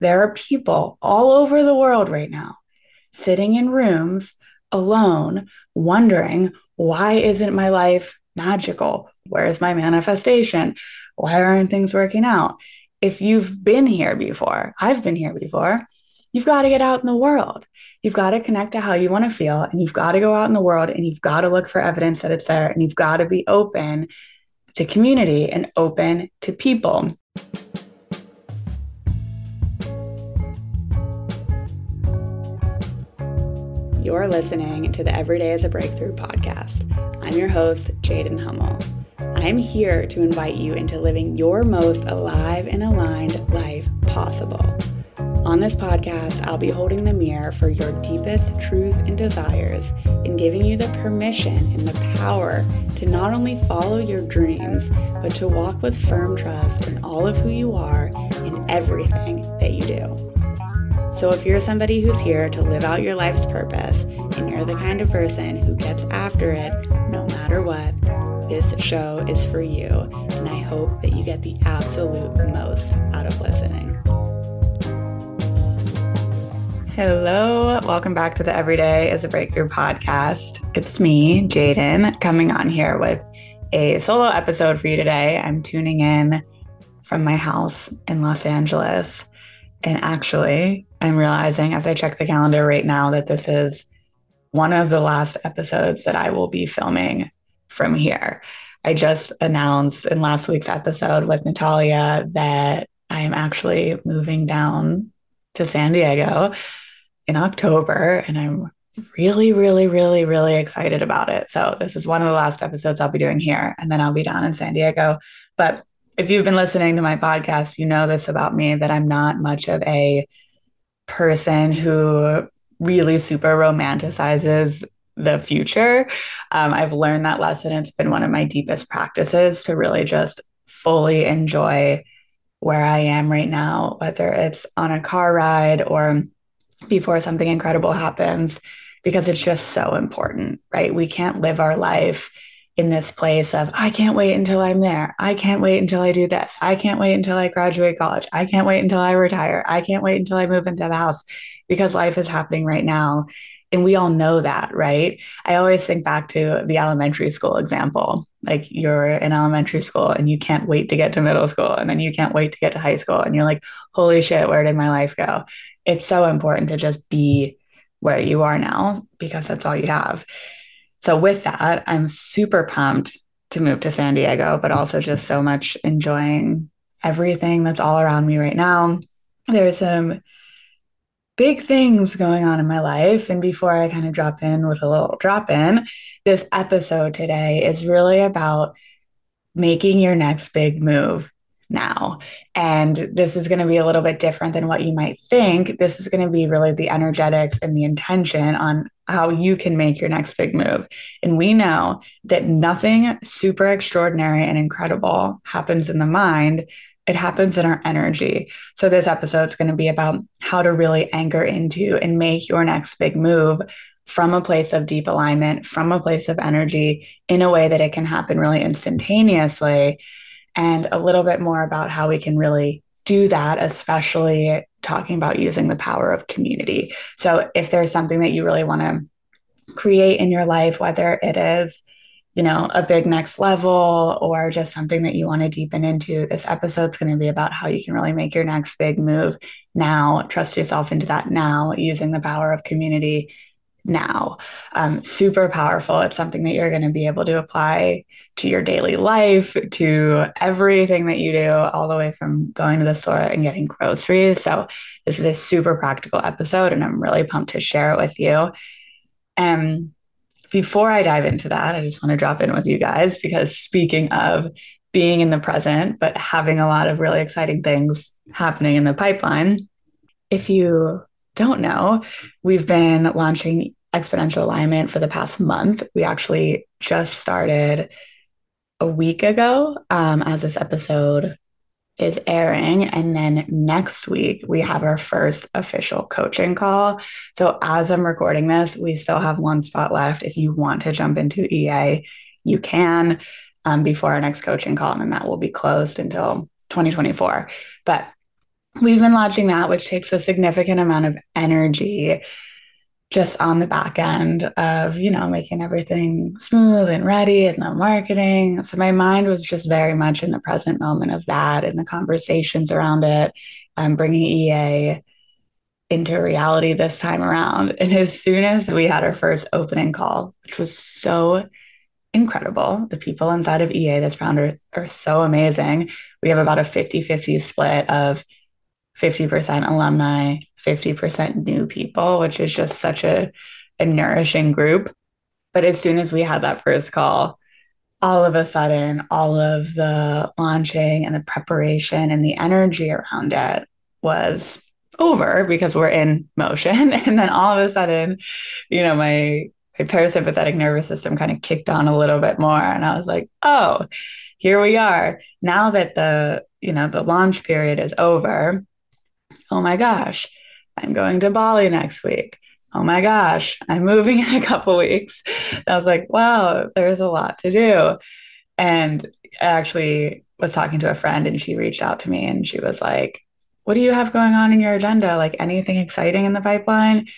there are people all over the world right now sitting in rooms alone, wondering, why isn't my life magical? Where is my manifestation? Why aren't things working out? If you've been here before, I've been here before, you've got to get out in the world. You've got to connect to how you want to feel, and you've got to go out in the world and you've got to look for evidence that it's there, and you've got to be open to community and open to people. You're listening to the Everyday is a Breakthrough podcast. I'm your host, Jaden Hummel. I'm here to invite you into living your most alive and aligned life possible. On this podcast, I'll be holding the mirror for your deepest truths and desires and giving you the permission and the power to not only follow your dreams, but to walk with firm trust in all of who you are and everything that you do. So, if you're somebody who's here to live out your life's purpose and you're the kind of person who gets after it no matter what, this show is for you. And I hope that you get the absolute most out of listening. Hello, welcome back to the Everyday is a Breakthrough podcast. It's me, Jaden, coming on here with a solo episode for you today. I'm tuning in from my house in Los Angeles. And actually, I'm realizing as I check the calendar right now that this is one of the last episodes that I will be filming from here. I just announced in last week's episode with Natalia that I am actually moving down to San Diego in October, and I'm really, really, really, really excited about it. So, this is one of the last episodes I'll be doing here, and then I'll be down in San Diego. But if you've been listening to my podcast, you know this about me that I'm not much of a person who really super romanticizes the future. Um, I've learned that lesson. It's been one of my deepest practices to really just fully enjoy where I am right now, whether it's on a car ride or before something incredible happens, because it's just so important, right? We can't live our life in this place of, I can't wait until I'm there. I can't wait until I do this. I can't wait until I graduate college. I can't wait until I retire. I can't wait until I move into the house because life is happening right now. And we all know that, right? I always think back to the elementary school example. Like you're in elementary school and you can't wait to get to middle school, and then you can't wait to get to high school. And you're like, holy shit, where did my life go? It's so important to just be where you are now because that's all you have. So, with that, I'm super pumped to move to San Diego, but also just so much enjoying everything that's all around me right now. There's some big things going on in my life. And before I kind of drop in with a little drop in, this episode today is really about making your next big move now. And this is going to be a little bit different than what you might think. This is going to be really the energetics and the intention on how you can make your next big move. And we know that nothing super extraordinary and incredible happens in the mind. It happens in our energy. So, this episode is going to be about how to really anchor into and make your next big move from a place of deep alignment, from a place of energy in a way that it can happen really instantaneously and a little bit more about how we can really do that, especially talking about using the power of community. So, if there's something that you really want to create in your life, whether it is, you know, a big next level or just something that you want to deepen into, this episode's going to be about how you can really make your next big move now, trust yourself into that now, using the power of community now. Um, super powerful. It's something that you're going to be able to apply to your daily life, to everything that you do, all the way from going to the store and getting groceries. So, this is a super practical episode, and I'm really pumped to share it with you. And before I dive into that, I just want to drop in with you guys because speaking of being in the present, but having a lot of really exciting things happening in the pipeline, if you don't know, we've been launching exponential alignment for the past month. We actually just started a week ago um, as this episode is airing. And then next week, we have our first official coaching call. So, as I'm recording this, we still have one spot left. If you want to jump into EA, you can um, before our next coaching call, and then that will be closed until 2024. But we've been launching that, which takes a significant amount of energy just on the back end of, you know, making everything smooth and ready and the marketing. So my mind was just very much in the present moment of that and the conversations around it, um, bringing EA into reality this time around. And as soon as we had our first opening call, which was so incredible, the people inside of EA, this founder, are so amazing. We have about a 50 50 split of 50% alumni, 50% new people, which is just such a, a nourishing group. But as soon as we had that first call, all of a sudden, all of the launching and the preparation and the energy around it was over because we're in motion. And then all of a sudden, you know, my, my parasympathetic nervous system kind of kicked on a little bit more. And I was like, oh, here we are. Now that the, you know, the launch period is over, oh my gosh, I'm going to Bali next week. Oh my gosh, I'm moving in a couple weeks. And I was like, wow, there's a lot to do. And I actually was talking to a friend and she reached out to me and she was like, what do you have going on in your agenda? Like anything exciting in the pipeline?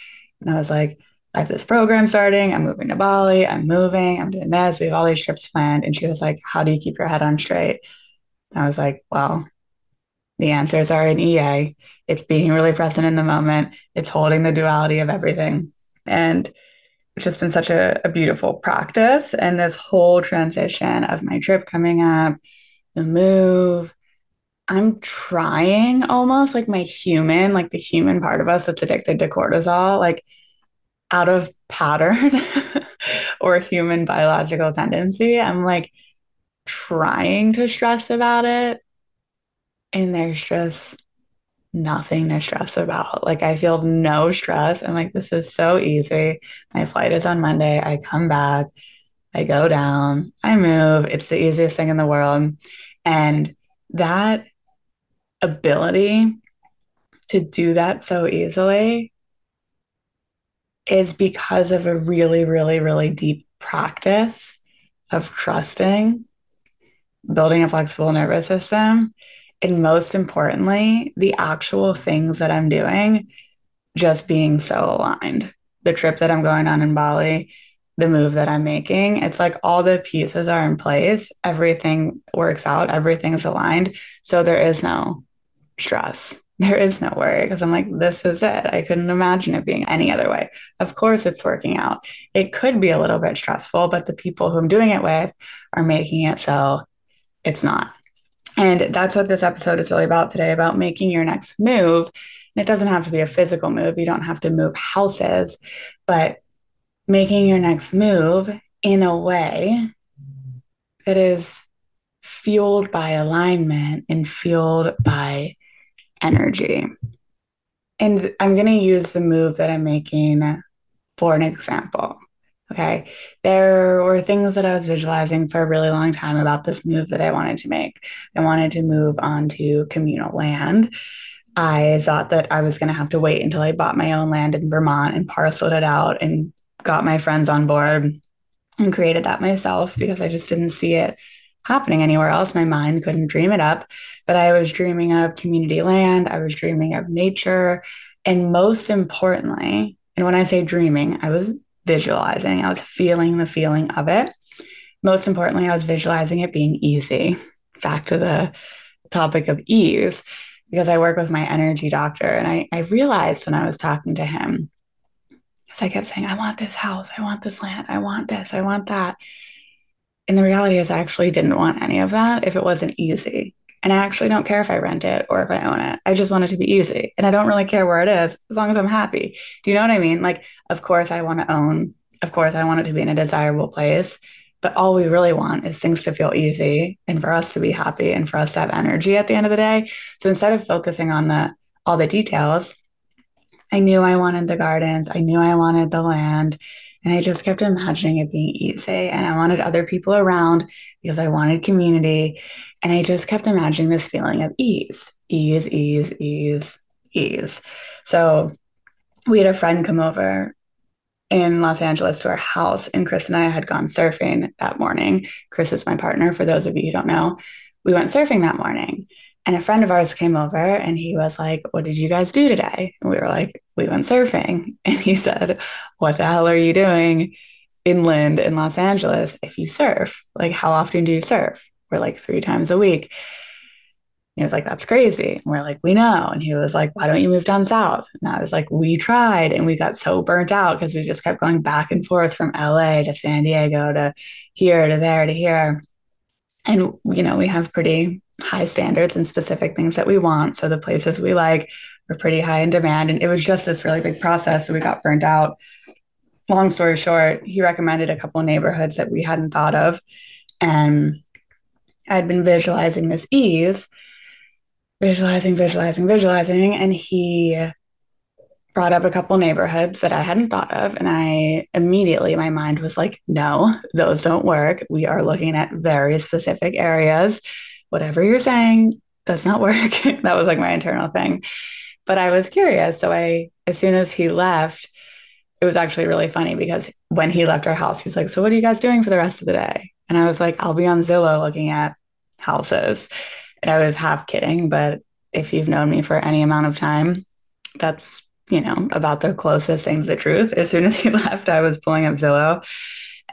And I was like, I have this program starting. I'm moving to Bali. I'm moving. I'm doing this. We have all these trips planned. And she was like, How do you keep your head on straight? And I was like, Well, the answers are in eh? EA. It's being really present in the moment. It's holding the duality of everything. And it's just been such a, a beautiful practice. And this whole transition of my trip coming up, the move, I'm trying almost like my human, like the human part of us that's addicted to cortisol, like out of pattern or human biological tendency. I'm like trying to stress about it and there's just nothing to stress about. Like I feel no stress. I'm like, this is so easy. My flight is on Monday. I come back, I go down, I move. It's the easiest thing in the world. And that ability to do that so easily is because of a really, really, really deep practice of trusting, building a flexible nervous system, and most importantly, the actual things that I'm doing just being so aligned. The trip that I'm going on in Bali, the move that I'm making, it's like all the pieces are in place, everything works out, everything's aligned. So there is no stress. There is no worry because I'm like, this is it. I couldn't imagine it being any other way. Of course, it's working out. It could be a little bit stressful, but the people who I'm doing it with are making it so it's not. And that's what this episode is really about today about making your next move. And it doesn't have to be a physical move, you don't have to move houses, but making your next move in a way that is fueled by alignment and fueled by energy. And I'm going to use the move that I'm making for an example. Okay. There were things that I was visualizing for a really long time about this move that I wanted to make. I wanted to move onto communal land. I thought that I was going to have to wait until I bought my own land in Vermont and parceled it out and got my friends on board and created that myself because I just didn't see it happening anywhere else. My mind couldn't dream it up. But I was dreaming of community land, I was dreaming of nature. And most importantly, and when I say dreaming, I was visualizing, I was feeling the feeling of it. Most importantly, I was visualizing it being easy. Back to the topic of ease, because I work with my energy doctor. And I, I realized when I was talking to him, because I kept saying, I want this house, I want this land, I want this, I want that. And the reality is, I actually didn't want any of that if it wasn't easy. And I actually don't care if I rent it or if I own it. I just want it to be easy. And I don't really care where it is as long as I'm happy. Do you know what I mean? Like, of course, I want to own, of course, I want it to be in a desirable place. But all we really want is things to feel easy and for us to be happy and for us to have energy at the end of the day. So instead of focusing on the all the details, I knew I wanted the gardens. I knew I wanted the land. And I just kept imagining it being easy. And I wanted other people around because I wanted community. And I just kept imagining this feeling of ease, ease, ease, ease, ease. So we had a friend come over in Los Angeles to our house, and Chris and I had gone surfing that morning. Chris is my partner, for those of you who don't know. We went surfing that morning. And a friend of ours came over and he was like, What did you guys do today? And we were like, We went surfing. And he said, What the hell are you doing inland in Los Angeles if you surf? Like, how often do you surf? We're like, Three times a week. He was like, That's crazy. And we're like, We know. And he was like, Why don't you move down south? And I was like, We tried. And we got so burnt out because we just kept going back and forth from LA to San Diego to here to there to here. And, you know, we have pretty high standards and specific things that we want. So the places we like were pretty high in demand. And it was just this really big process. So we got burnt out. Long story short, he recommended a couple neighborhoods that we hadn't thought of. And I'd been visualizing this ease, visualizing, visualizing, visualizing. And he brought up a couple neighborhoods that I hadn't thought of. And I immediately, my mind was like, no, those don't work. We are looking at very specific areas whatever you're saying does not work. that was like my internal thing. But I was curious. So I, as soon as he left, it was actually really funny because when he left our house, he was like, So what are you guys doing for the rest of the day? And I was like, I'll be on Zillow looking at houses. And I was half kidding, but if you've known me for any amount of time, that's, you know, about the closest thing to the truth. As soon as he left, I was pulling up Zillow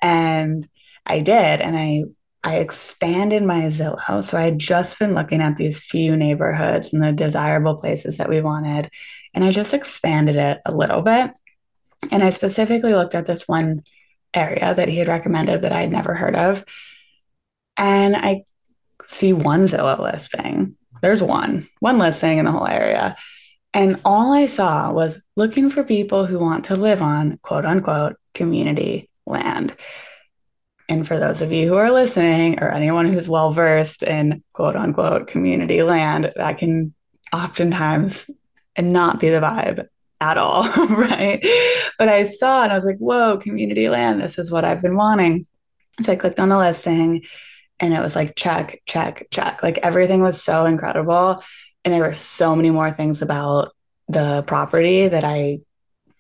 and I did. And I I expanded my Zillow. So I had just been looking at these few neighborhoods and the desirable places that we wanted. And I just expanded it a little bit. And I specifically looked at this one area that he had recommended that I had never heard of. And I see one Zillow listing. There's one, one listing in the whole area. And all I saw was looking for people who want to live on quote unquote community land. And for those of you who are listening, or anyone who's well versed in quote unquote community land, that can oftentimes not be the vibe at all, right? But I saw and I was like, whoa, community land, this is what I've been wanting. So I clicked on the listing and it was like, check, check, check. Like everything was so incredible. And there were so many more things about the property that I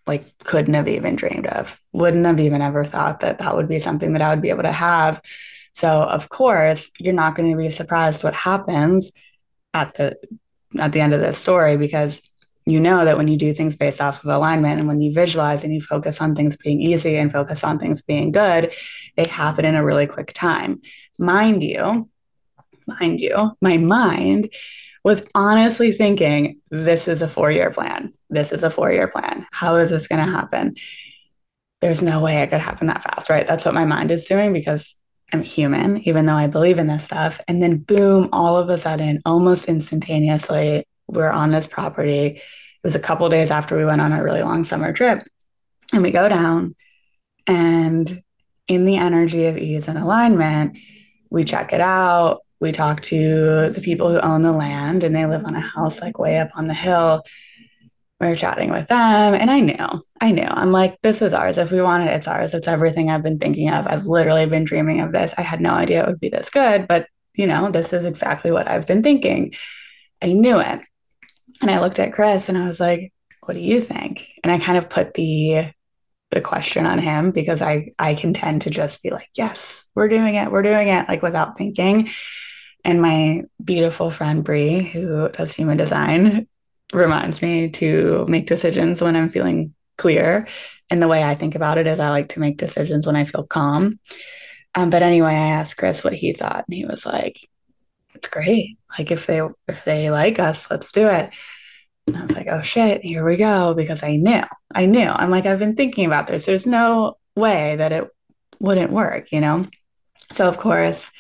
like couldn't have even dreamed of. Wouldn't have even ever thought that that would be something that i would be able to have. So of course you're not going to be surprised what happens at the at the end of this story because you know that when you do things based off of alignment and when you visualize and you focus on things being easy and focus on things being good they happen in a really quick time. Mind you mind you my mind was honestly thinking, this is a four year plan. This is a four year plan. How is this going to happen? There's no way it could happen that fast, right? That's what my mind is doing because I'm human, even though I believe in this stuff. And then, boom, all of a sudden, almost instantaneously, we're on this property. It was a couple days after we went on a really long summer trip. And we go down, and in the energy of ease and alignment, we check it out we talked to the people who own the land and they live on a house like way up on the hill. We are chatting with them and I knew, I knew. I'm like, this is ours. If we want it, it's ours. It's everything I've been thinking of. I've literally been dreaming of this. I had no idea it would be this good, but you know, this is exactly what I've been thinking. I knew it. And I looked at Chris and I was like, what do you think? And I kind of put the the question on him because I I can tend to just be like, yes, we're doing it, we're doing it, like without thinking. And my beautiful friend Brie, who does human design, reminds me to make decisions when I'm feeling clear. And the way I think about it is I like to make decisions when I feel calm. Um, but anyway, I asked Chris what he thought, and he was like, "It's great. Like if they if they like us, let's do it." And I was like, "Oh shit, here we go!" Because I knew, I knew. I'm like, I've been thinking about this. There's no way that it wouldn't work, you know. So of course,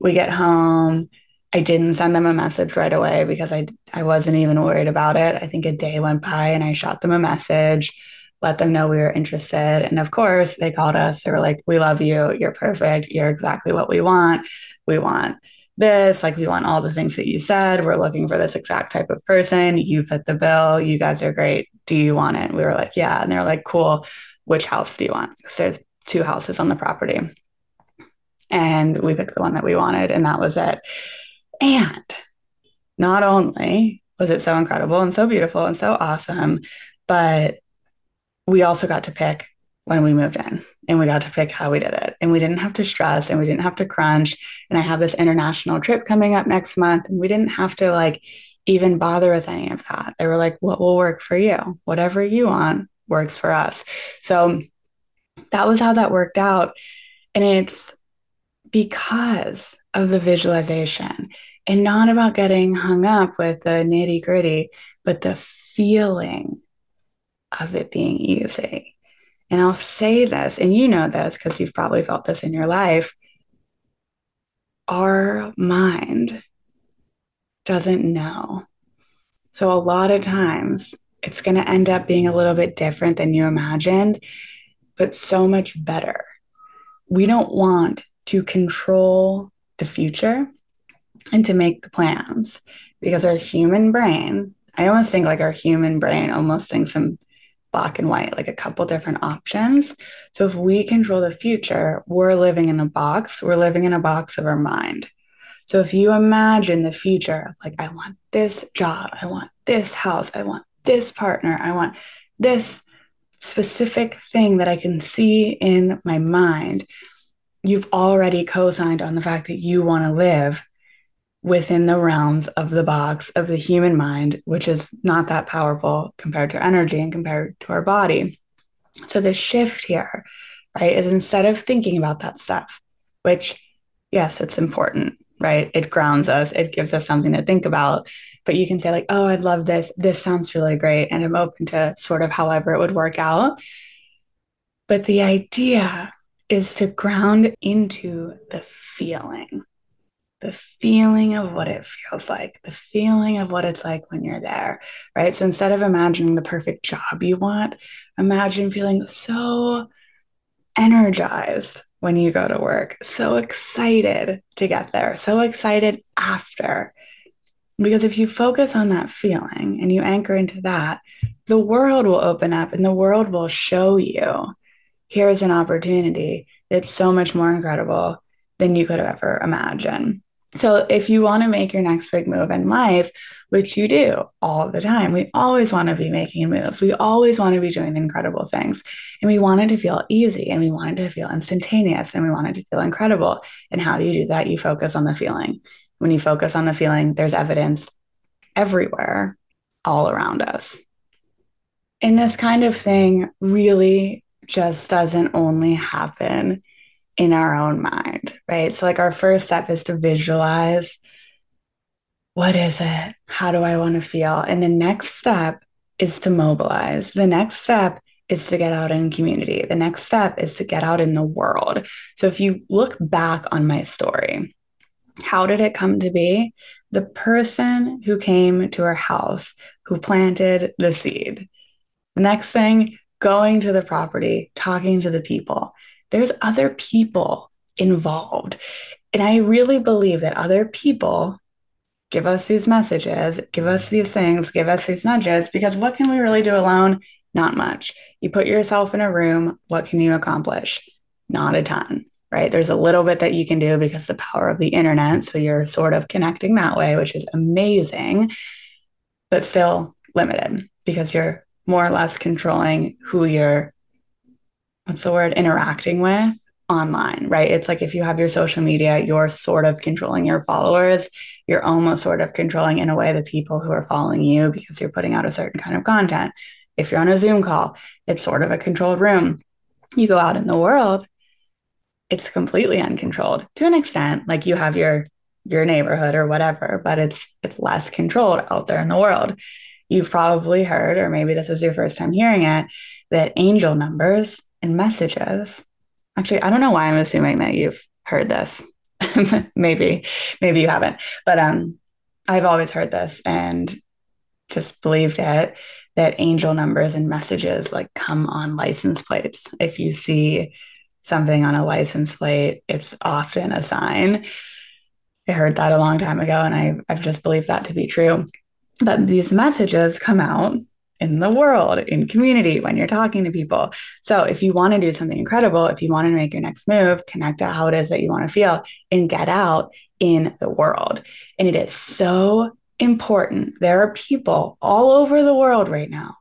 we get home. I didn't send them a message right away because I I wasn't even worried about it. I think a day went by and I shot them a message, let them know we were interested. And of course, they called us. They were like, "We love you. You're perfect. You're exactly what we want. We want this. Like we want all the things that you said. We're looking for this exact type of person. You fit the bill. You guys are great. Do you want it?" we were like, "Yeah." And they're like, "Cool. Which house do you want?" Because there's two houses on the property and we picked the one that we wanted and that was it and not only was it so incredible and so beautiful and so awesome but we also got to pick when we moved in and we got to pick how we did it. And we didn't have to stress and we didn't have to crunch. And I have this international trip coming up next month. And we didn't have to like even bother with any of that. They were like, what will work for you? Whatever you want works for us. So that was how that worked out. And it's because of the visualization and not about getting hung up with the nitty gritty, but the feeling of it being easy. And I'll say this, and you know this because you've probably felt this in your life. Our mind doesn't know. So, a lot of times it's going to end up being a little bit different than you imagined, but so much better. We don't want to control the future and to make the plans because our human brain, I almost think like our human brain almost thinks in black and white, like a couple different options. So if we control the future, we're living in a box, we're living in a box of our mind. So if you imagine the future, like, I want this job, I want this house, I want this partner, I want this specific thing that I can see in my mind, you've already co signed on the fact that you want to live within the realms of the box of the human mind, which is not that powerful compared to energy and compared to our body. So the shift here, right, is instead of thinking about that stuff, which, yes, it's important, right? It grounds us, it gives us something to think about. But you can say, like, oh, I love this. This sounds really great. And I'm open to sort of however it would work out. But the idea is to ground into the feeling the feeling of what it feels like, the feeling of what it's like when you're there, right? So instead of imagining the perfect job you want, imagine feeling so energized when you go to work, so excited to get there, so excited after. Because if you focus on that feeling and you anchor into that, the world will open up and the world will show you here's an opportunity that's so much more incredible than you could have ever imagined. So, if you want to make your next big move in life, which you do all the time, we always want to be making moves. We always want to be doing incredible things. And we want it to feel easy and we want it to feel instantaneous and we want it to feel incredible. And how do you do that? You focus on the feeling. When you focus on the feeling, there's evidence everywhere, all around us. And this kind of thing really just doesn't only happen in our own mind, right? So, like, our first step is to visualize what is it? How do I want to feel? And the next step is to mobilize. The next step is to get out in community. The next step is to get out in the world. So, if you look back on my story, how did it come to be? The person who came to our house, who planted the seed. The next thing, going to the property, talking to the people there's other people involved. And I really believe that other people give us these messages, give us these things, give us these nudges, because what can we really do alone? Not much. You put yourself in a room, what can you accomplish? Not a ton, right? There's a little bit that you can do because the power of the internet. So you're sort of connecting that way, which is amazing, but still limited because you're more or less controlling who you're what's the word interacting with online, right? It's like if you have your social media, you're sort of controlling your followers. You're almost sort of controlling, in a way, the people who are following you because you're putting out a certain kind of content. If you're on a Zoom call, it's sort of a controlled room. You go out in the world, it's completely uncontrolled to an extent. Like you have your your neighborhood or whatever, but it's it's less controlled out there in the world. You've probably heard, or maybe this is your first time hearing it, that angel numbers and messages. Actually, I don't know why I'm assuming that you've heard this. maybe, maybe you haven't. But um, I've always heard this and just believed it that angel numbers and messages like come on license plates. If you see something on a license plate, it's often a sign. I heard that a long time ago, and I, I've just believed that to be true. But these messages come out in the world, in community, when you're talking to people. So, if you want to do something incredible, if you want to make your next move, connect to how it is that you want to feel and get out in the world. And it is so important. There are people all over the world right now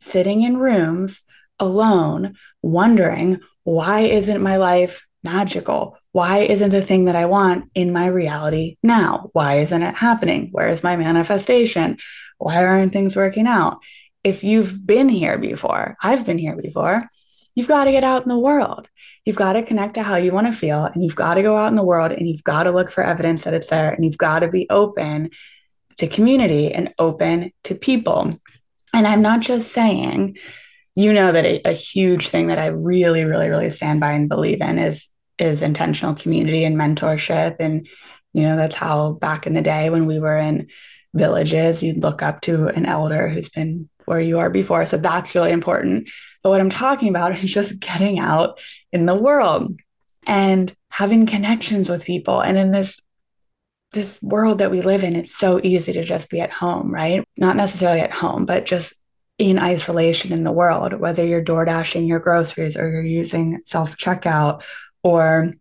sitting in rooms alone, wondering, why isn't my life magical? Why isn't the thing that I want in my reality now? Why isn't it happening? Where is my manifestation? Why aren't things working out? If you've been here before, I've been here before, you've got to get out in the world. You've got to connect to how you want to feel, and you've got to go out in the world and you've got to look for evidence that it's there, and you've got to be open to community and open to people. And I'm not just saying, you know, that a, a huge thing that I really, really, really stand by and believe in is is intentional community and mentorship. And, you know, that's how back in the day when we were in villages, you'd look up to an elder who's been where you are before. So that's really important. But what I'm talking about is just getting out in the world and having connections with people. And in this this world that we live in, it's so easy to just be at home, right? Not necessarily at home, but just in isolation in the world, whether you're door dashing your groceries or you're using self checkout or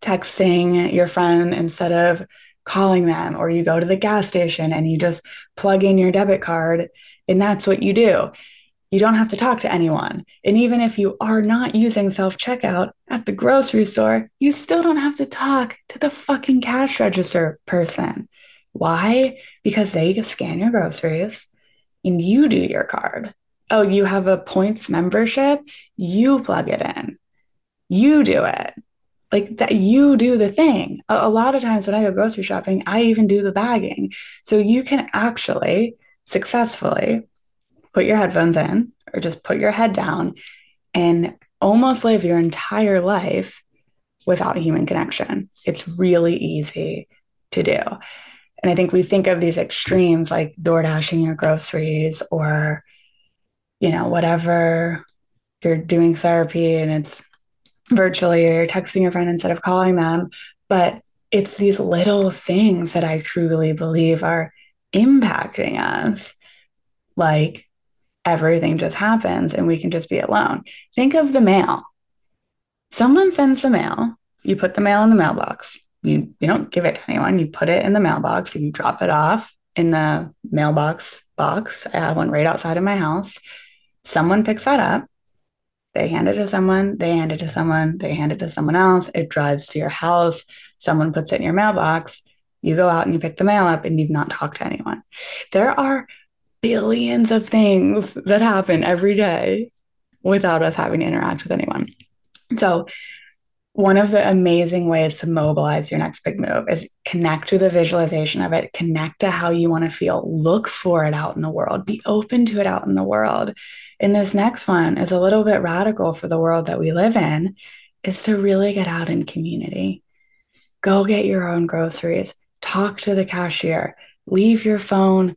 texting your friend instead of calling them, or you go to the gas station and you just plug in your debit card, and that's what you do. You don't have to talk to anyone. And even if you are not using self checkout at the grocery store, you still don't have to talk to the fucking cash register person. Why? Because they scan your groceries and you do your card. Oh, you have a points membership? You plug it in. You do it. Like that, you do the thing. A, a lot of times when I go grocery shopping, I even do the bagging. So you can actually successfully put your headphones in or just put your head down and almost live your entire life without human connection. It's really easy to do. And I think we think of these extremes like door dashing your groceries or, you know, whatever you're doing therapy and it's virtually or you're texting a friend instead of calling them. But it's these little things that I truly believe are impacting us. Like everything just happens and we can just be alone. Think of the mail. Someone sends the mail, you put the mail in the mailbox. You, you don't give it to anyone, you put it in the mailbox, and you drop it off in the mailbox box. I have one right outside of my house. Someone picks that up. They hand it to someone, they hand it to someone, they hand it to someone else. It drives to your house. Someone puts it in your mailbox. You go out and you pick the mail up and you've not talked to anyone. There are billions of things that happen every day without us having to interact with anyone. So, one of the amazing ways to mobilize your next big move is connect to the visualization of it, connect to how you want to feel, look for it out in the world, be open to it out in the world. And this next one is a little bit radical for the world that we live in is to really get out in community. Go get your own groceries, talk to the cashier, leave your phone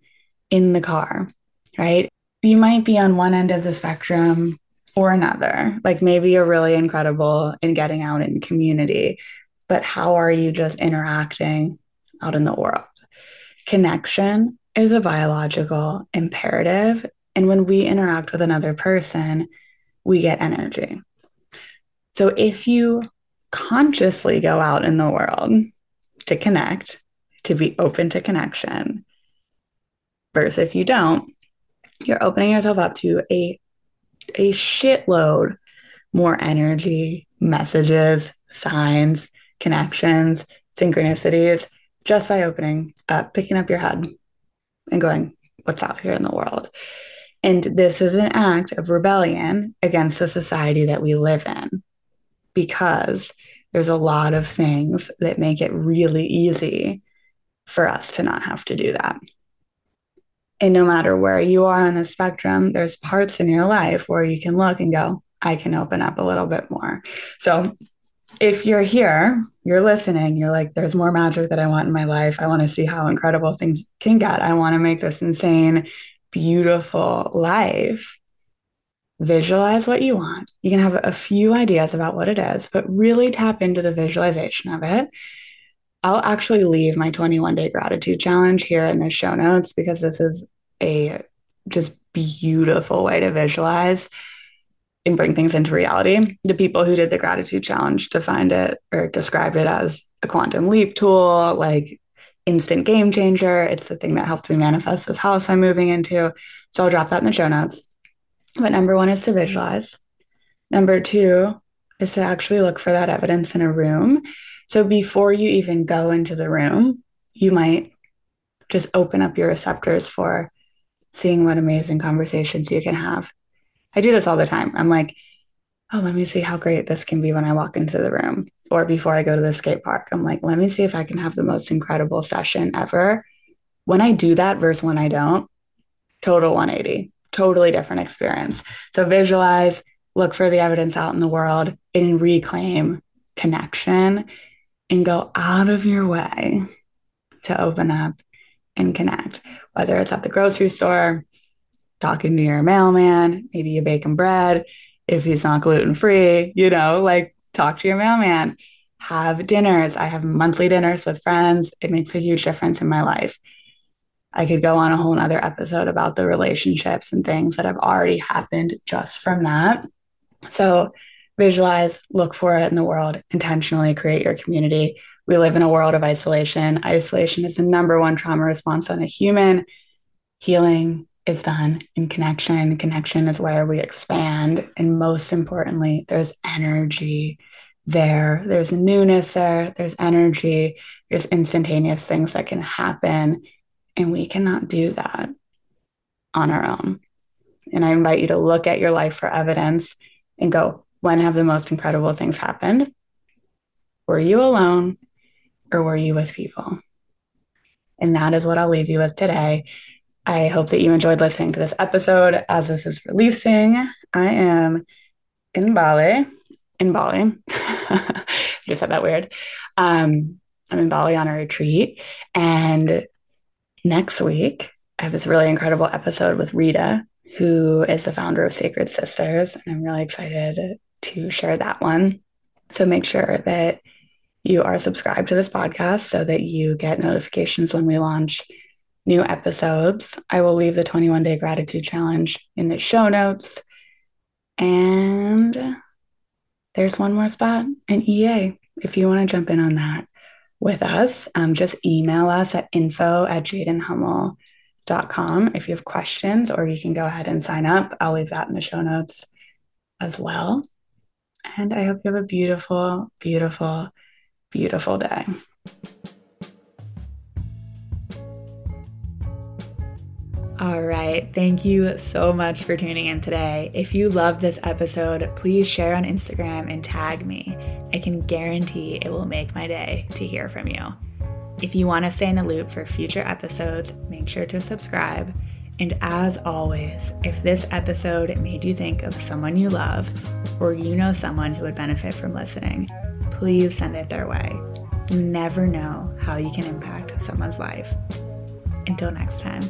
in the car, right? You might be on one end of the spectrum or another. Like maybe you're really incredible in getting out in community, but how are you just interacting out in the world? Connection is a biological imperative. And when we interact with another person, we get energy. So if you consciously go out in the world to connect, to be open to connection, Versus if you don't, you're opening yourself up to a a shitload more energy, messages, signs, connections, synchronicities just by opening up, picking up your head and going, what's out here in the world? And this is an act of rebellion against the society that we live in because there's a lot of things that make it really easy for us to not have to do that. And no matter where you are on the spectrum, there's parts in your life where you can look and go, I can open up a little bit more. So if you're here, you're listening, you're like, there's more magic that I want in my life. I want to see how incredible things can get. I want to make this insane, beautiful life. Visualize what you want. You can have a few ideas about what it is, but really tap into the visualization of it I'll actually leave my 21 day gratitude challenge here in the show notes because this is a just beautiful way to visualize and bring things into reality. The people who did the gratitude challenge defined it or described it as a quantum leap tool, like instant game changer. It's the thing that helped me manifest this house I'm moving into. So I'll drop that in the show notes. But number one is to visualize. Number two is to actually look for that evidence in a room. So before you even go into the room, you might just open up your receptors for seeing what amazing conversations you can have. I do this all the time. I'm like, oh, let me see how great this can be when I walk into the room. Or before I go to the skate park, I'm like, let me see if I can have the most incredible session ever. When I do that versus when I don't, total 180, totally different experience. So visualize, look for the evidence out in the world and reclaim connection and go out of your way to open up and connect, whether it's at the grocery store, talking to your mailman, maybe you bake him bread. If he's not gluten free, you know, like talk to your mailman, have dinners. I have monthly dinners with friends. It makes a huge difference in my life. I could go on a whole nother episode about the relationships and things that have already happened just from that. So visualize, look for it in the world, intentionally create your community. We live in a world of isolation. Isolation is the number one trauma response on a human. Healing is done in connection. Connection is where we expand. And most importantly, there's energy there. There's newness there. There's energy. There's instantaneous things that can happen. And we cannot do that on our own. And I invite you to look at your life for evidence and go, when have the most incredible things happened? Were you alone or were you with people? And that is what I'll leave you with today. I hope that you enjoyed listening to this episode as this is releasing. I am in Bali, in Bali. Just said that weird. Um, I'm in Bali on a retreat. And next week, I have this really incredible episode with Rita, who is the founder of Sacred Sisters. And I'm really excited to share that one. So make sure that you are subscribed to this podcast so that you get notifications when we launch new episodes. I will leave the 21 day gratitude challenge in the show notes. And there's one more spot an EA if you want to jump in on that with us. Um, just email us at info at jadenhummel.com if you have questions, or you can go ahead and sign up. I'll leave that in the show notes as well. And I hope you have a beautiful, beautiful, beautiful day. All right. Thank you so much for tuning in today. If you love this episode, please share on Instagram and tag me. I can guarantee it will make my day to hear from you. If you want to stay in the loop for future episodes, make sure to subscribe. And as always, if this episode made you think of someone you love or you know someone who would benefit from listening, please send it their way. You never know how you can impact someone's life. Until next time.